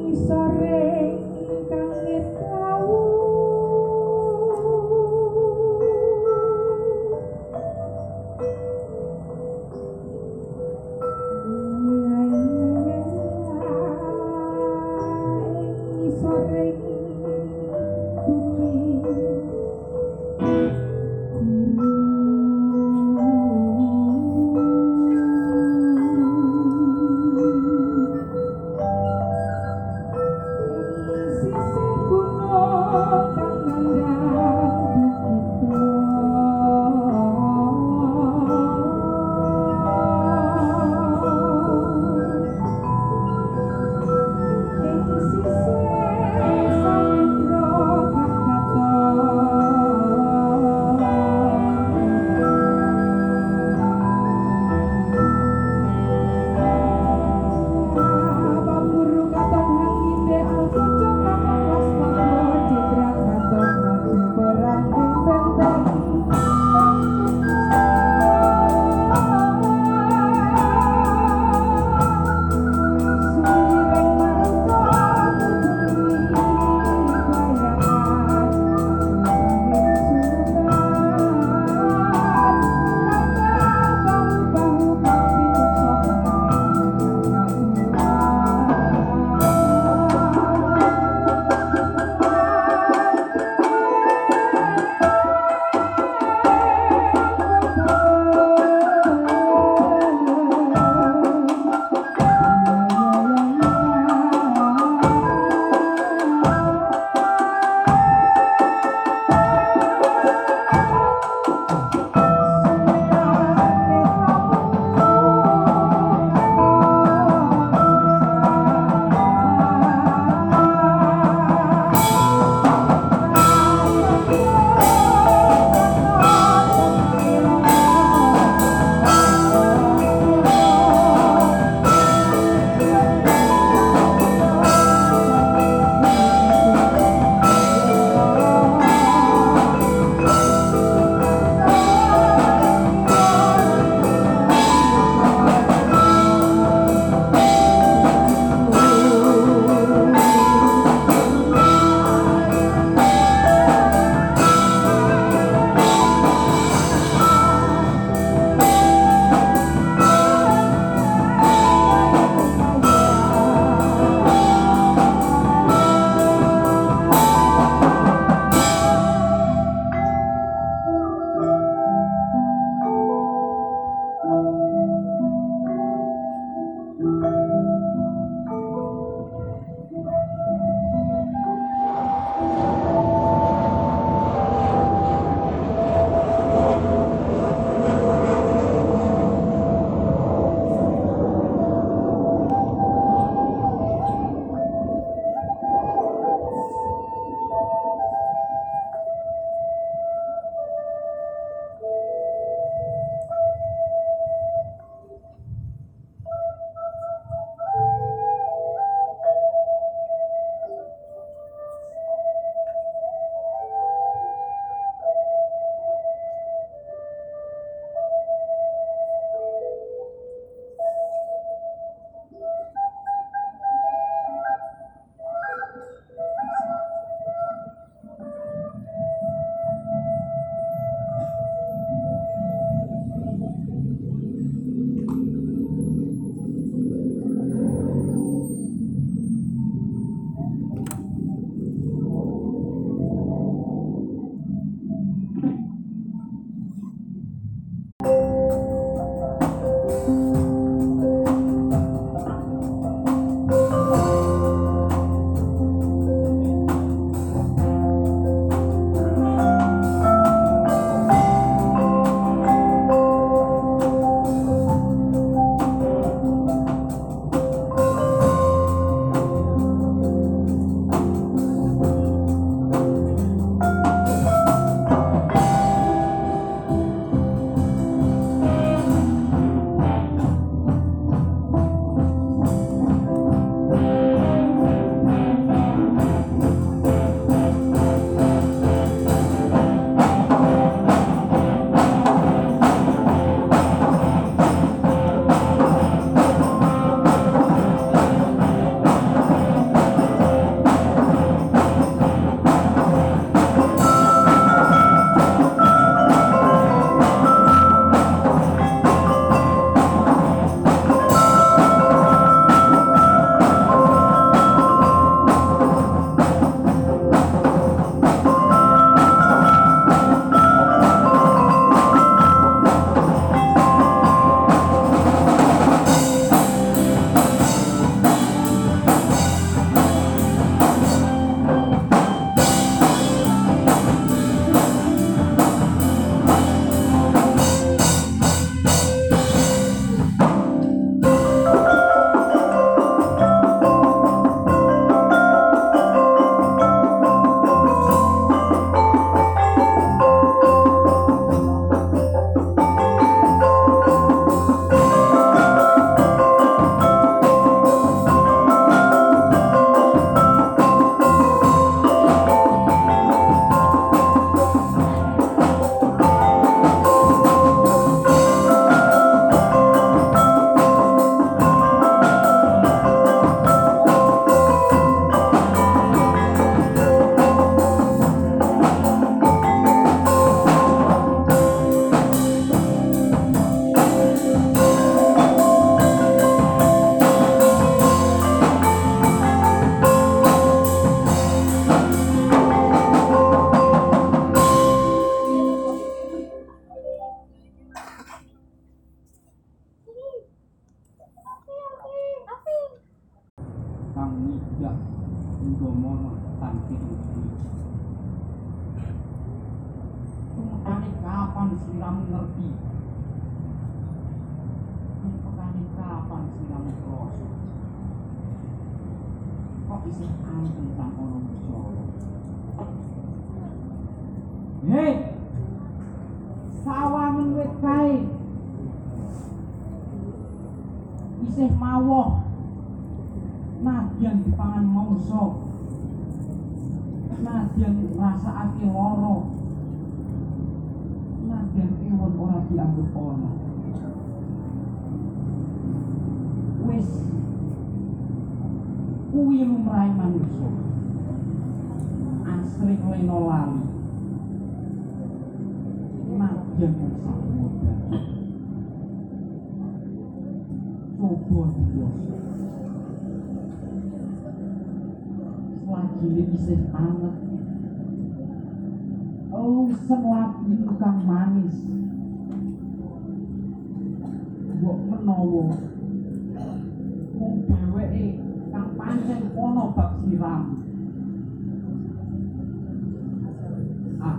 ing sore kang midak Indomono tanti uji Tungkane kapan siramu ngerti? Tungkane kapan siramu kroso Kok isih anteng kang ono Jawa? Hei! Sawangen wit kae isih mawoh nadyan dipangan mangsa nadyan ngrasakake lara nadyan ewon ora dianggep ana. Wis. Kuwi lumrahe manungsa asring lena lali. Nadyan sak modal. Coba diwasa ini isih anget oh selapi tukang manis. Mbok menawa. Wong dheweke kang pancen ana bab siram. Ah.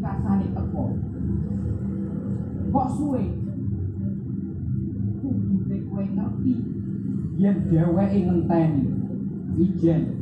Kasane teko. Kok suwe? Kudune kowe ngerti. Yen dheweke ngenteni Virgínia.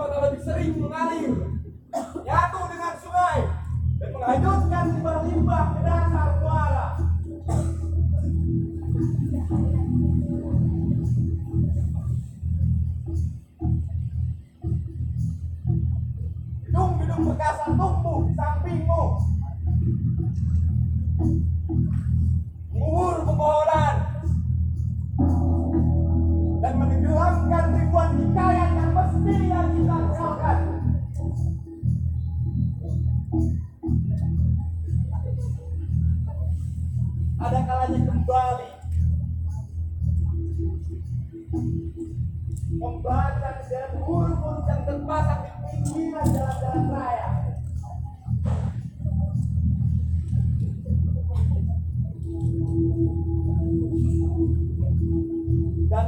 bakal lebih sering mengalir nyatu dengan sungai dan menghanyutkan limbah-limbah ke dasar muara. Gedung-gedung bekas antum Dan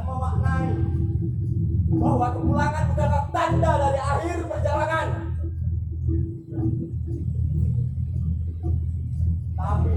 memaknai bahwa kepulangan bukanlah tanda dari akhir perjalanan. Tapi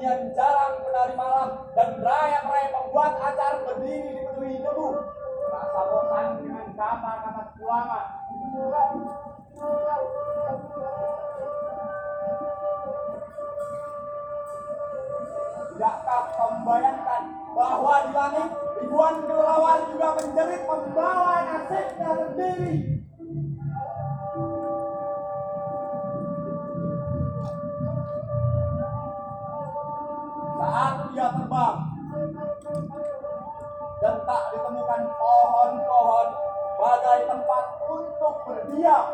Nyanyian jarang penari malam dan raya-raya pembuat acara berdiri dipenuhi debu. Rasa bosan dengan kata-kata pulangan. Tidakkah membayangkan bahwa di langit ribuan kelelawar juga menjerit membawa nasibnya sendiri? 不要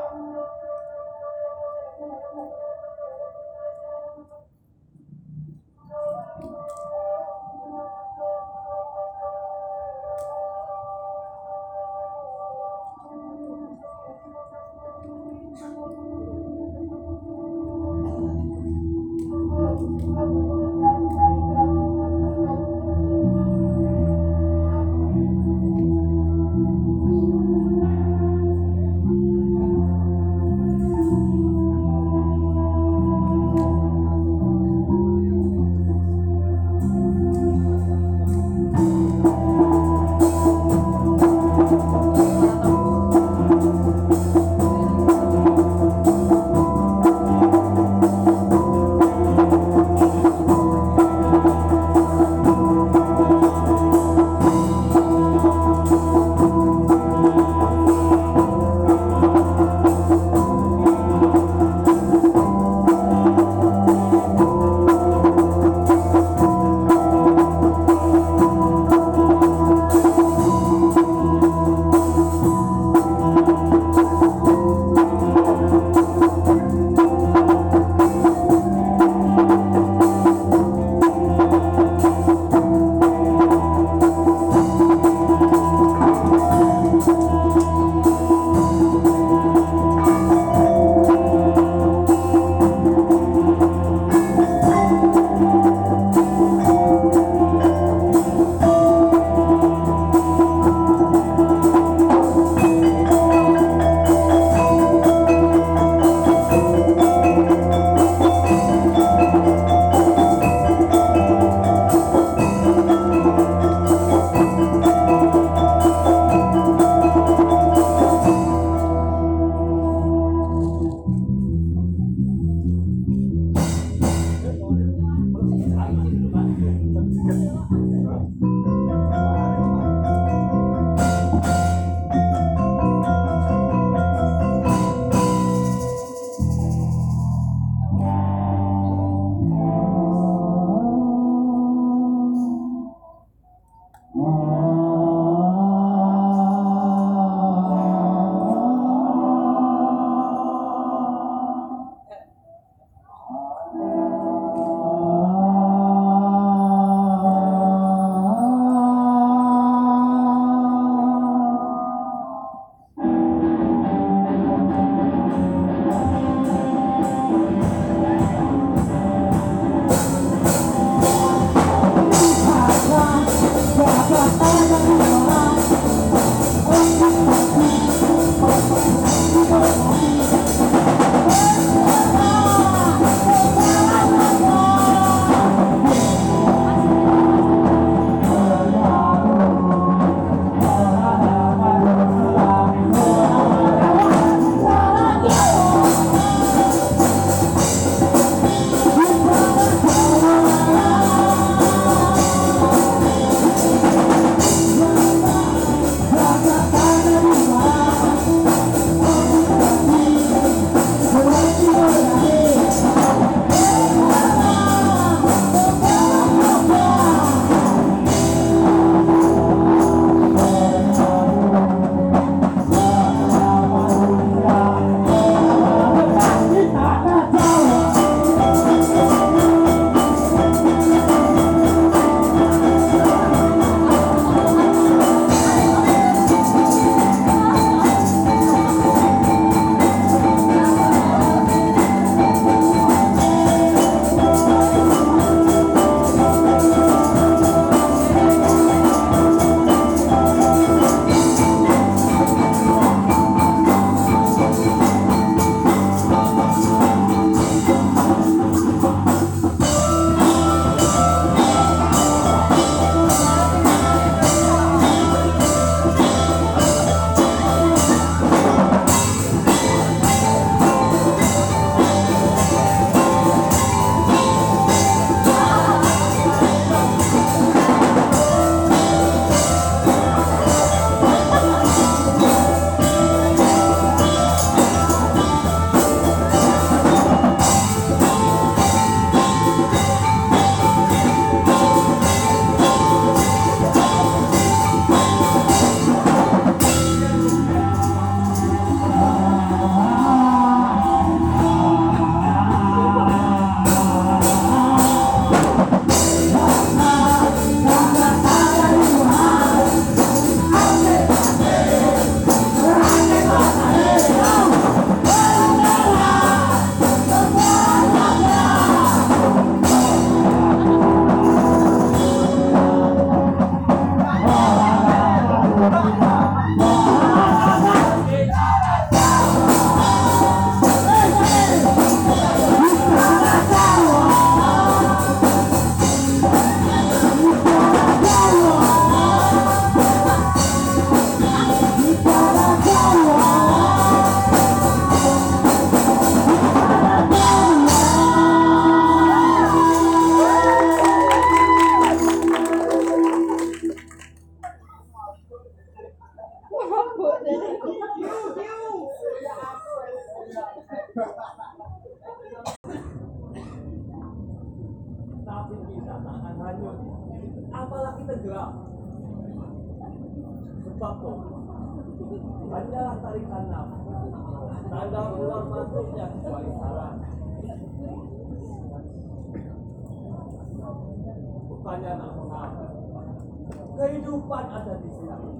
Kehidupan ada di sini.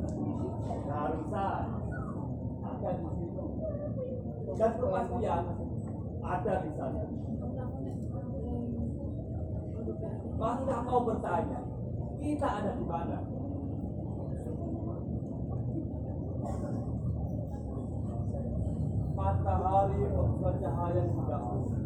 Keharusan ada di situ. Dan kepastian ada di sana. Masih kau bertanya, kita ada di mana? Matahari membuat cahaya melumuri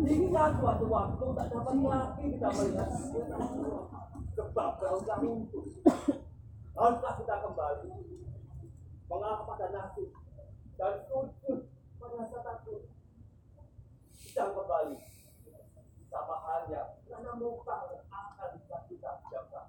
ini satu waktu waktu tak dapat lagi kita melihat. Kebab kita muncul haruslah kita kembali. Mengalah pada nasib dan sujud rasa takut kita kembali. Sama hanya karena muka akan bisa kita jaga.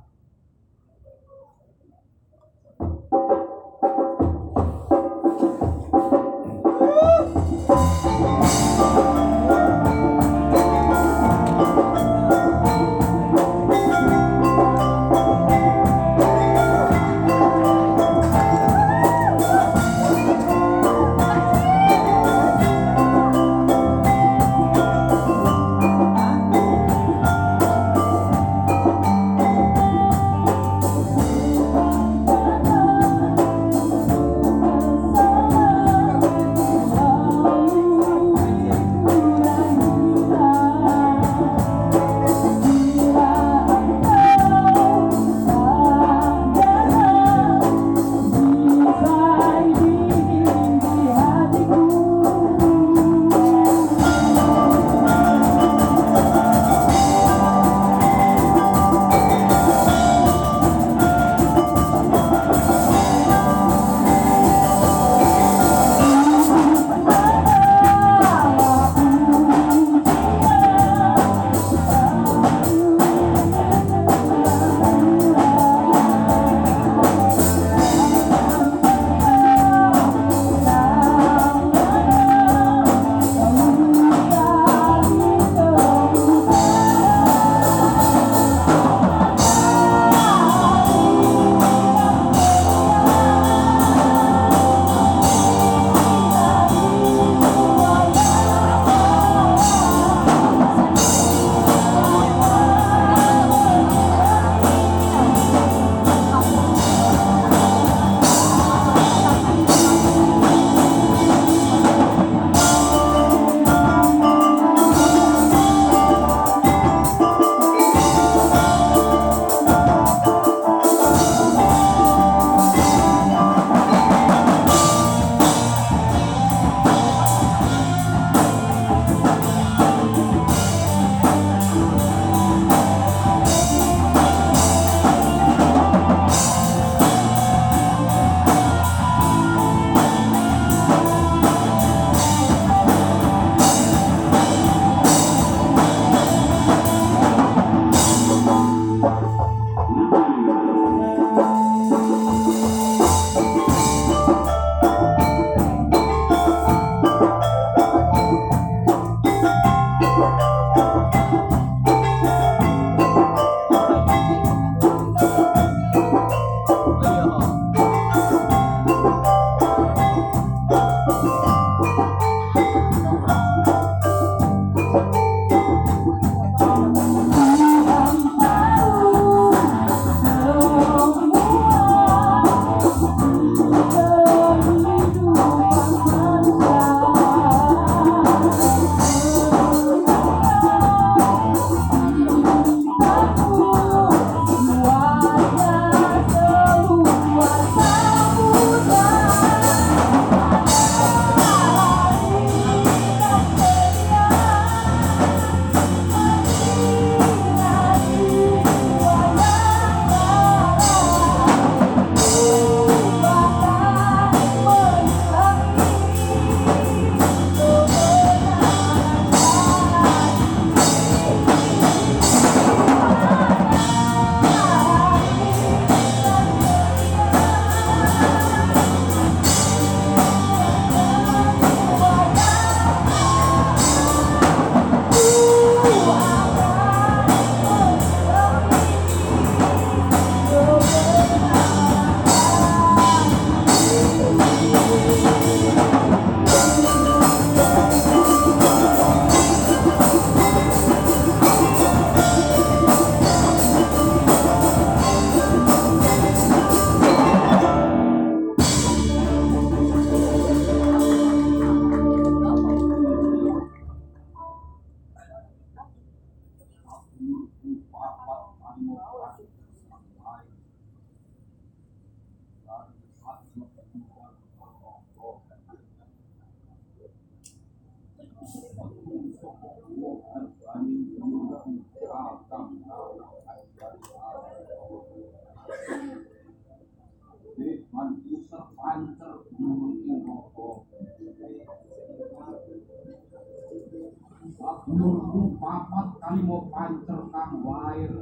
Menurutku papat kali mau pancer kang wair.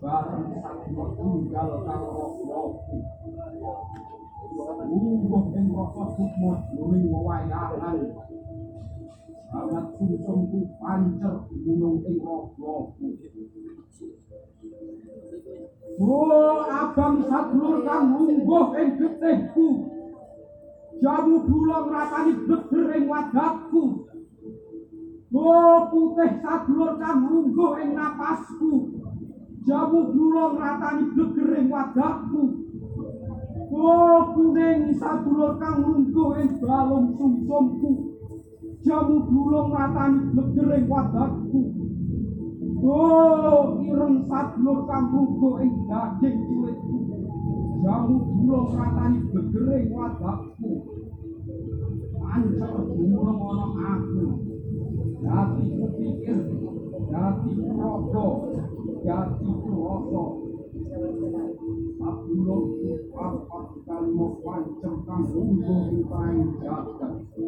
Bareng satu tunggal kang rokok Ungguh ing rokok sukmut luwing wewayangan Sangat sungsumku pancer gunung ing Oh abang sadulur kang lungguh ing getihku. Jamu bulong ratani beger ing wadahku Oh putih sadulur kang lungguh ing napasku. Jamu bulong ratani beger ing wadahku. Oh kuning sadulur kang lungguh ing balung sumsumku. Jamu bulong ratani beger ing wadahku. Oh ireng sadulur kang lungguh ing daging kulitku. Jamu bulong ratani beger ing wadahku. Pancer gumulung ana aku nothing begin, nothing to God, nothing from also. Upload to us, Pascal, one chunk of food, you find justice.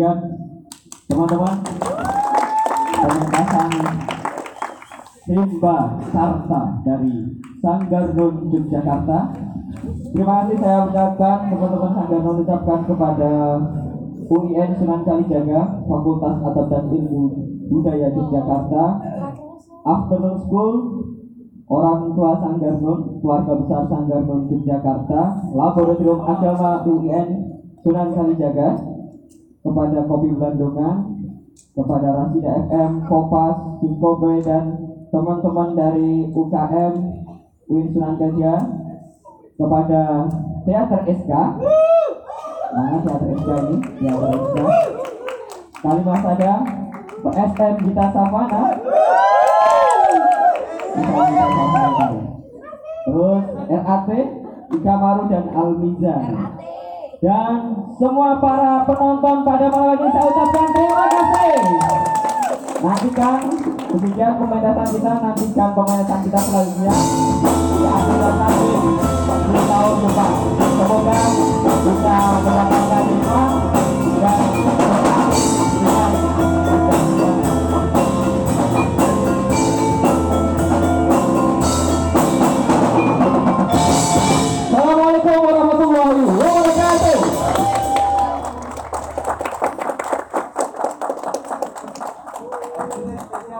Demikian teman-teman pementasan Rimba Sarta dari Sanggar Nun Yogyakarta. Terima kasih saya ucapkan teman-teman Sanggar Nun ucapkan kepada UIN Sunan Kalijaga, Fakultas Adab dan Ilmu Budaya Yogyakarta, Afternoon School, orang tua Sanggar Nun, keluarga besar Sanggar Nun Yogyakarta, Laboratorium Agama UIN Sunan Kalijaga, kepada Kopi Belandungan, kepada Rasida FM, Kopas, Juskobe, dan teman-teman dari UKM UIN Sunan Kalijaga, kepada Teater SK, mana Teater SK ini? Teater SK, Kalimah Sada, SM Gita Savana, terus RAT, Ika Maru dan Almizan dan semua para penonton pada malam ini saya ucapkan terima kasih. Nantikan demikian pementasan kita, nantikan pementasan kita selanjutnya di acara nanti di tahun depan. Semoga bisa mendapatkan hikmah dan